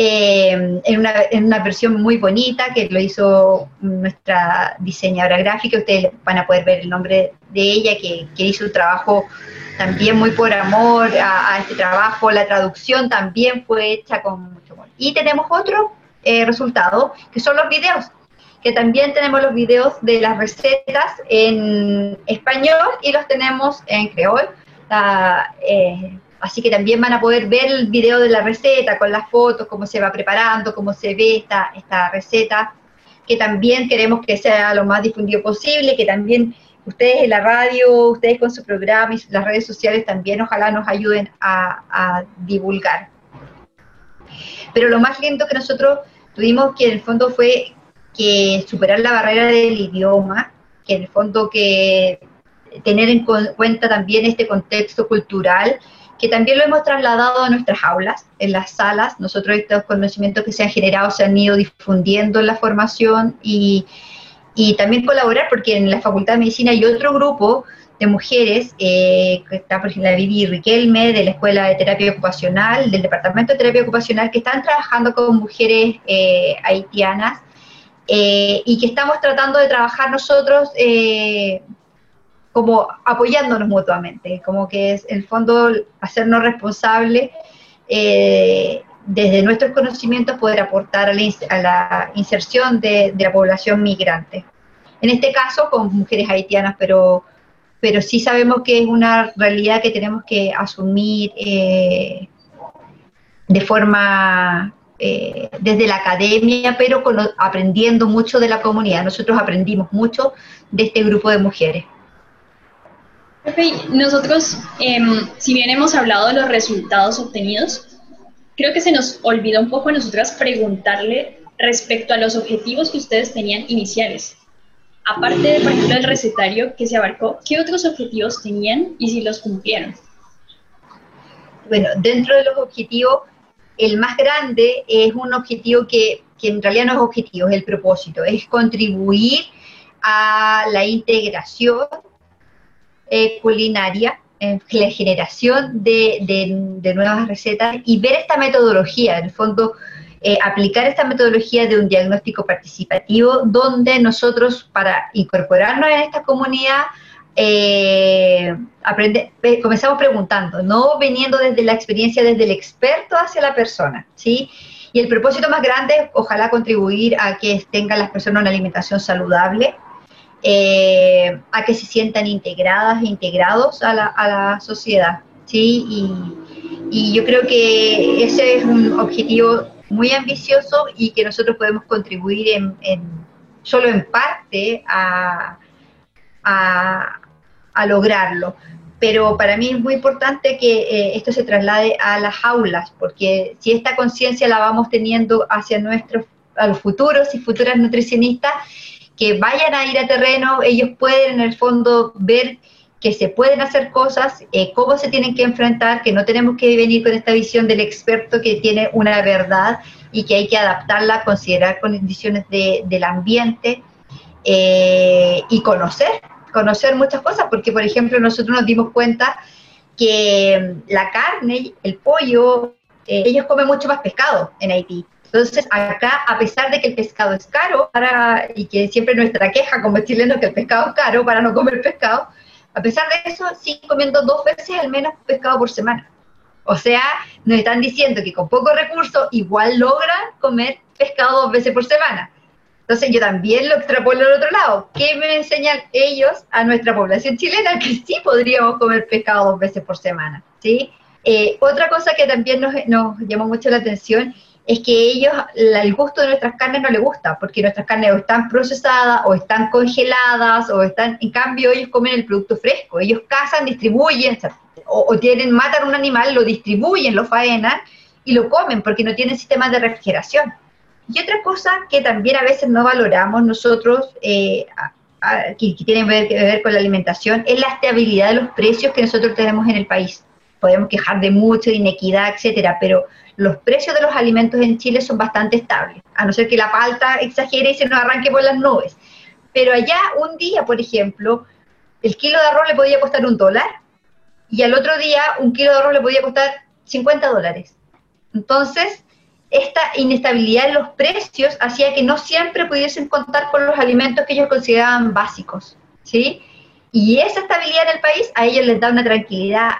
eh, en, una, en, una, versión muy bonita que lo hizo nuestra diseñadora gráfica. Ustedes van a poder ver el nombre de ella, que, que hizo un trabajo también muy por amor a, este trabajo. La traducción también fue hecha con mucho amor. Y tenemos otro eh, resultado, que son los videos que también tenemos los videos de las recetas en español y los tenemos en creol. Eh, Así que también van a poder ver el video de la receta con las fotos, cómo se va preparando, cómo se ve esta, esta receta, que también queremos que sea lo más difundido posible, que también ustedes en la radio, ustedes con su programa y las redes sociales también ojalá nos ayuden a, divulgar. Pero lo más lindo que nosotros tuvimos que en el fondo fue que superar la barrera del idioma, que en el fondo que tener en cuenta también este contexto cultural, que también lo hemos trasladado a nuestras aulas, en las salas. Nosotros estos conocimientos que se han generado se han ido difundiendo en la formación y, y también colaborar, porque en la Facultad de Medicina hay otro grupo de mujeres, eh, que está por ejemplo la Vivi Riquelme, de la Escuela de Terapia Ocupacional, del Departamento de Terapia Ocupacional, que están trabajando con mujeres eh, haitianas eh, y que estamos tratando de trabajar nosotros como apoyándonos mutuamente, como que es el fondo hacernos responsables eh, desde nuestros conocimientos poder aportar a la, inserción de, la población migrante. En este caso con mujeres haitianas, pero, pero sí sabemos que es una realidad que tenemos que asumir eh, de forma eh, desde la academia, pero aprendiendo mucho de la comunidad. Nosotros aprendimos mucho de este grupo de mujeres.
Nosotros, em, si bien hemos hablado de los resultados obtenidos, creo que se nos olvidó un poco a nosotras preguntarle respecto a los objetivos que ustedes tenían iniciales. Aparte de, por ejemplo, el recetario que se abarcó, ¿qué otros objetivos tenían y si los cumplieron?
Bueno, dentro de los objetivos, el más grande es un objetivo que, que en realidad no es objetivo, es el propósito, es contribuir a la integración eh, culinaria, la generación de, de, nuevas recetas y ver esta metodología, en el fondo eh, aplicar esta metodología de un diagnóstico participativo donde nosotros para incorporarnos en esta comunidad eh, aprende, comenzamos preguntando, no viniendo desde la experiencia, desde el experto hacia la persona, ¿sí? Y el propósito más grande es ojalá contribuir a que tengan las personas una alimentación saludable, eh, a que se sientan integradas e integrados a la, a la sociedad, ¿sí? Y, y yo creo que ese es un objetivo muy ambicioso y que nosotros podemos contribuir en, solo en parte a, a, a lograrlo. Pero para mí es muy importante que eh, esto se traslade a las aulas, porque si esta conciencia la vamos teniendo hacia nuestros, a los futuros y futuras nutricionistas, que vayan a ir a terreno, ellos pueden en el fondo ver que se pueden hacer cosas, eh, cómo se tienen que enfrentar, que no tenemos que venir con esta visión del experto que tiene una verdad y que hay que adaptarla, considerar condiciones de, del ambiente eh, y conocer conocer muchas cosas, porque por ejemplo nosotros nos dimos cuenta que la carne, el pollo, eh, ellos comen mucho más pescado en Haití. Entonces, acá, a pesar de que el pescado es caro, y que siempre nuestra queja como chilenos que el pescado es caro para no comer pescado, a pesar de eso, siguen comiendo dos veces al menos pescado por semana. O sea, nos están diciendo que con pocos recursos igual logran comer pescado dos veces por semana. Entonces yo también lo extrapolo al otro lado. ¿Qué me enseñan ellos a nuestra población chilena? Que sí podríamos comer pescado dos veces por semana. ¿sí? Eh, otra cosa que también nos, nos, llamó mucho la atención es que ellos, el gusto de nuestras carnes no les gusta, porque nuestras carnes o están procesadas o están congeladas o están, en cambio ellos comen el producto fresco, ellos cazan, distribuyen, o, o tienen, matan un animal, lo distribuyen, lo faenan y lo comen porque no tienen sistemas de refrigeración. Y otra cosa que también a veces no valoramos nosotros, eh, que, tiene que ver, con la alimentación, es la estabilidad de los precios que nosotros tenemos en el país. Podemos quejar de mucho, de inequidad, etcétera, pero los precios de los alimentos en Chile son bastante estables, a no ser que la falta exagere y se nos arranque por las nubes. Pero allá un día, por ejemplo, el kilo de arroz le podía costar un dólar y al otro día un kilo de arroz le podía costar 50 dólares. Entonces, esta inestabilidad en los precios hacía que no siempre pudiesen contar con los alimentos que ellos consideraban básicos, ¿sí? Y esa estabilidad en el país a ellos les da una tranquilidad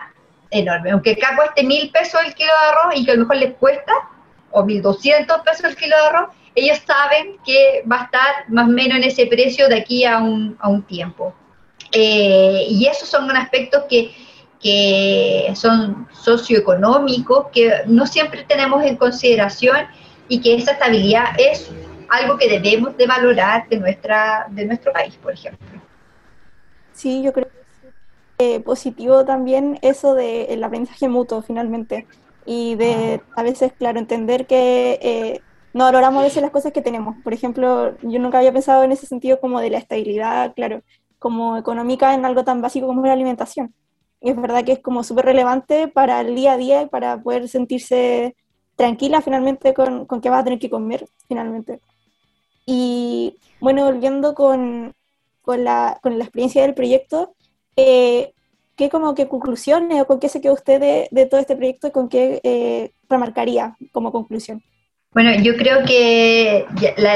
enorme. Aunque acá cueste mil pesos el kilo de arroz y que a lo mejor les cuesta, o mil doscientos pesos el kilo de arroz, ellos saben que va a estar más o menos en ese precio de aquí a un, a un tiempo. Eh, y esos son aspectos que que son socioeconómicos, que no siempre tenemos en consideración y que esa estabilidad es algo que debemos de valorar de, nuestra, de nuestro país, por ejemplo.
Sí, yo creo es positivo también eso del aprendizaje mutuo finalmente y de a veces, claro, entender que eh, no valoramos a veces las cosas que tenemos. Por ejemplo, yo nunca había pensado en ese sentido como de la estabilidad, claro, como económica en algo tan básico como la alimentación es verdad que es como súper relevante para el día a día y para poder sentirse tranquila finalmente con, con qué vas a tener que comer finalmente. Y bueno, volviendo con, con, la, con la experiencia del proyecto, eh, ¿qué como que conclusiones o con qué se quedó usted de, de todo este proyecto y con qué eh, remarcaría como conclusión?
Bueno, yo creo que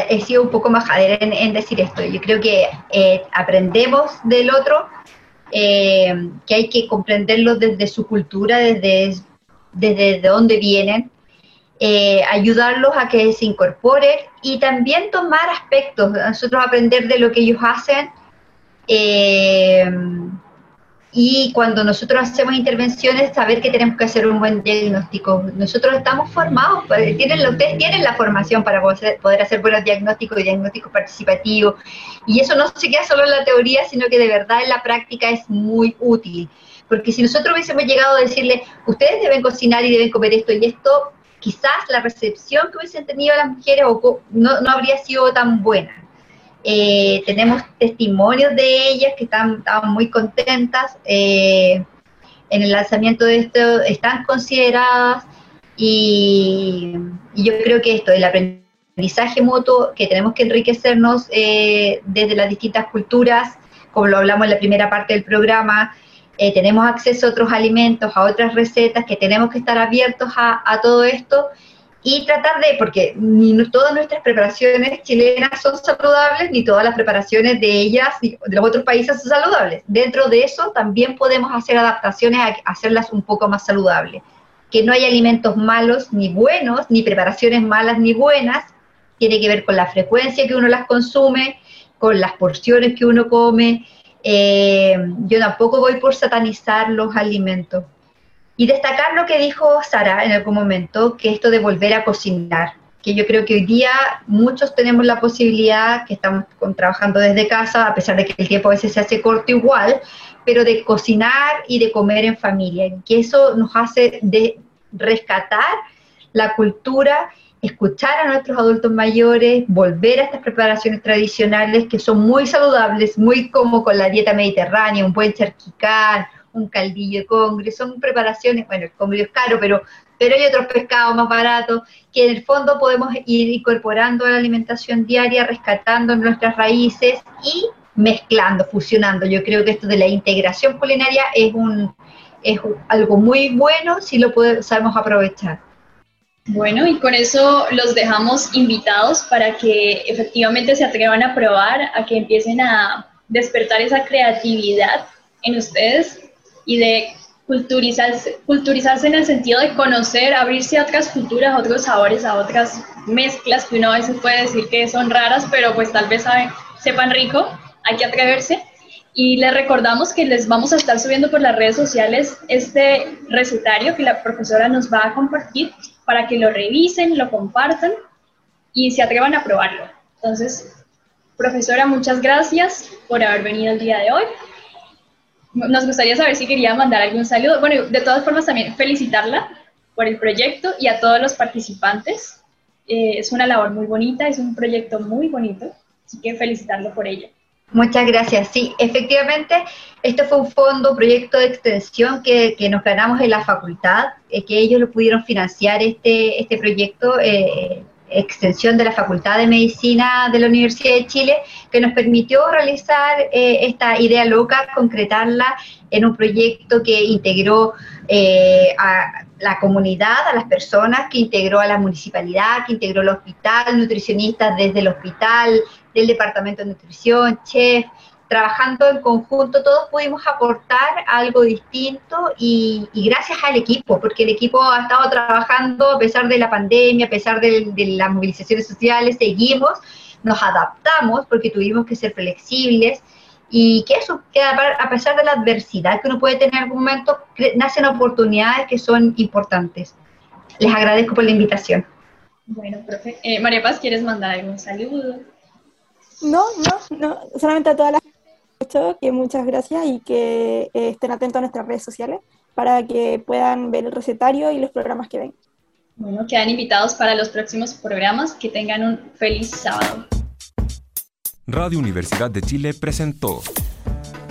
he sido un poco majadera en, en decir esto. Yo creo que eh, aprendemos del otro, eh, que hay que comprenderlo desde su cultura, desde, desde dónde vienen, eh, ayudarlos a que se incorporen y también tomar aspectos, nosotros aprender de lo que ellos hacen, eh, y cuando nosotros hacemos intervenciones, saber que tenemos que hacer un buen diagnóstico. Nosotros estamos formados, pues, tienen, ustedes tienen la formación para poder, hacer buenos diagnósticos y diagnósticos participativos. Y eso no se queda solo en la teoría, sino que de verdad en la práctica es muy útil. Porque si nosotros hubiésemos llegado a decirle, ustedes deben cocinar y deben comer esto y esto, quizás la recepción que hubiesen tenido las mujeres no, no habría sido tan buena. Eh, tenemos testimonios de ellas que están, muy contentas. Eh, en el lanzamiento de esto están consideradas y, yo creo que esto, el aprendizaje mutuo, que tenemos que enriquecernos eh, desde las distintas culturas, como lo hablamos en la primera parte del programa, tenemos acceso a otros alimentos, a otras recetas, que tenemos que estar abiertos a todo esto y tratar de, porque ni todas nuestras preparaciones chilenas son saludables, ni todas las preparaciones de ellas de los otros países son saludables. Dentro de eso también podemos hacer adaptaciones a hacerlas un poco más saludables. Que no hay alimentos malos ni buenos, ni preparaciones malas ni buenas, tiene que ver con la frecuencia que uno las consume, con las porciones que uno come. Eh, yo tampoco voy por satanizar los alimentos y destacar lo que dijo Sara en algún momento, que esto de volver a cocinar, que yo creo que hoy día muchos tenemos la posibilidad, que estamos trabajando desde casa, a pesar de que el tiempo a veces se hace corto igual, pero de cocinar y de comer en familia, que eso nos hace de rescatar la cultura, escuchar a nuestros adultos mayores, volver a estas preparaciones tradicionales que son muy saludables, muy como con la dieta mediterránea, un buen charquicán, un caldillo de congre, son preparaciones, bueno, el congre es caro, pero, pero hay otros pescados más baratos que en el fondo podemos ir incorporando a la alimentación diaria, rescatando nuestras raíces y mezclando, fusionando. Yo creo que esto de la integración culinaria es, un, es algo muy bueno si lo podemos, sabemos aprovechar.
Bueno, y con eso los dejamos invitados para que efectivamente se atrevan a probar, a que empiecen a despertar esa creatividad en ustedes y de culturizarse, culturizarse en el sentido de conocer, abrirse a otras culturas, a otros sabores, a otras mezclas que uno a veces puede decir que son raras, pero pues tal vez sepan rico, hay que atreverse. Y les recordamos que les vamos a estar subiendo por las redes sociales este recetario que la profesora nos va a compartir para que lo revisen, lo compartan y se atrevan a probarlo. Entonces, profesora, muchas gracias por haber venido el día de hoy. Nos gustaría saber si quería mandar algún saludo. Bueno, de todas formas también felicitarla por el proyecto y a todos los participantes. Eh, es una labor muy bonita, es un proyecto muy bonito, así que felicitarlo por ello.
Muchas gracias. Sí, efectivamente, esto fue un fondo, proyecto de extensión que, que nos ganamos en la facultad, eh, que ellos lo pudieron financiar este, este proyecto. Eh, extensión de la Facultad de Medicina de la Universidad de Chile, que nos permitió realizar eh, esta idea loca, concretarla en un proyecto que integró eh, a la comunidad, a las personas, que integró a la municipalidad, que integró el hospital, nutricionistas desde el hospital, del departamento de nutrición, chef, trabajando en conjunto, todos pudimos aportar algo distinto y, gracias al equipo, porque el equipo ha estado trabajando a pesar de la pandemia, a pesar de, las movilizaciones sociales, seguimos, nos adaptamos porque tuvimos que ser flexibles y que eso, que a pesar de la adversidad que uno puede tener en algún momento, nacen oportunidades que son importantes. Les agradezco por la invitación.
Bueno, profe. Eh, María Paz, ¿quieres mandar algún saludo?
No, no, no, solamente a todas las que muchas gracias y que eh, estén atentos a nuestras redes sociales para que puedan ver el recetario y los programas que ven.
Bueno, quedan invitados para los próximos programas. Que tengan un feliz sábado.
Radio Universidad de Chile presentó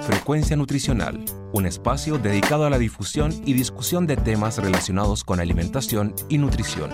Frecuencia Nutricional, un espacio dedicado a la difusión y discusión de temas relacionados con alimentación y nutrición.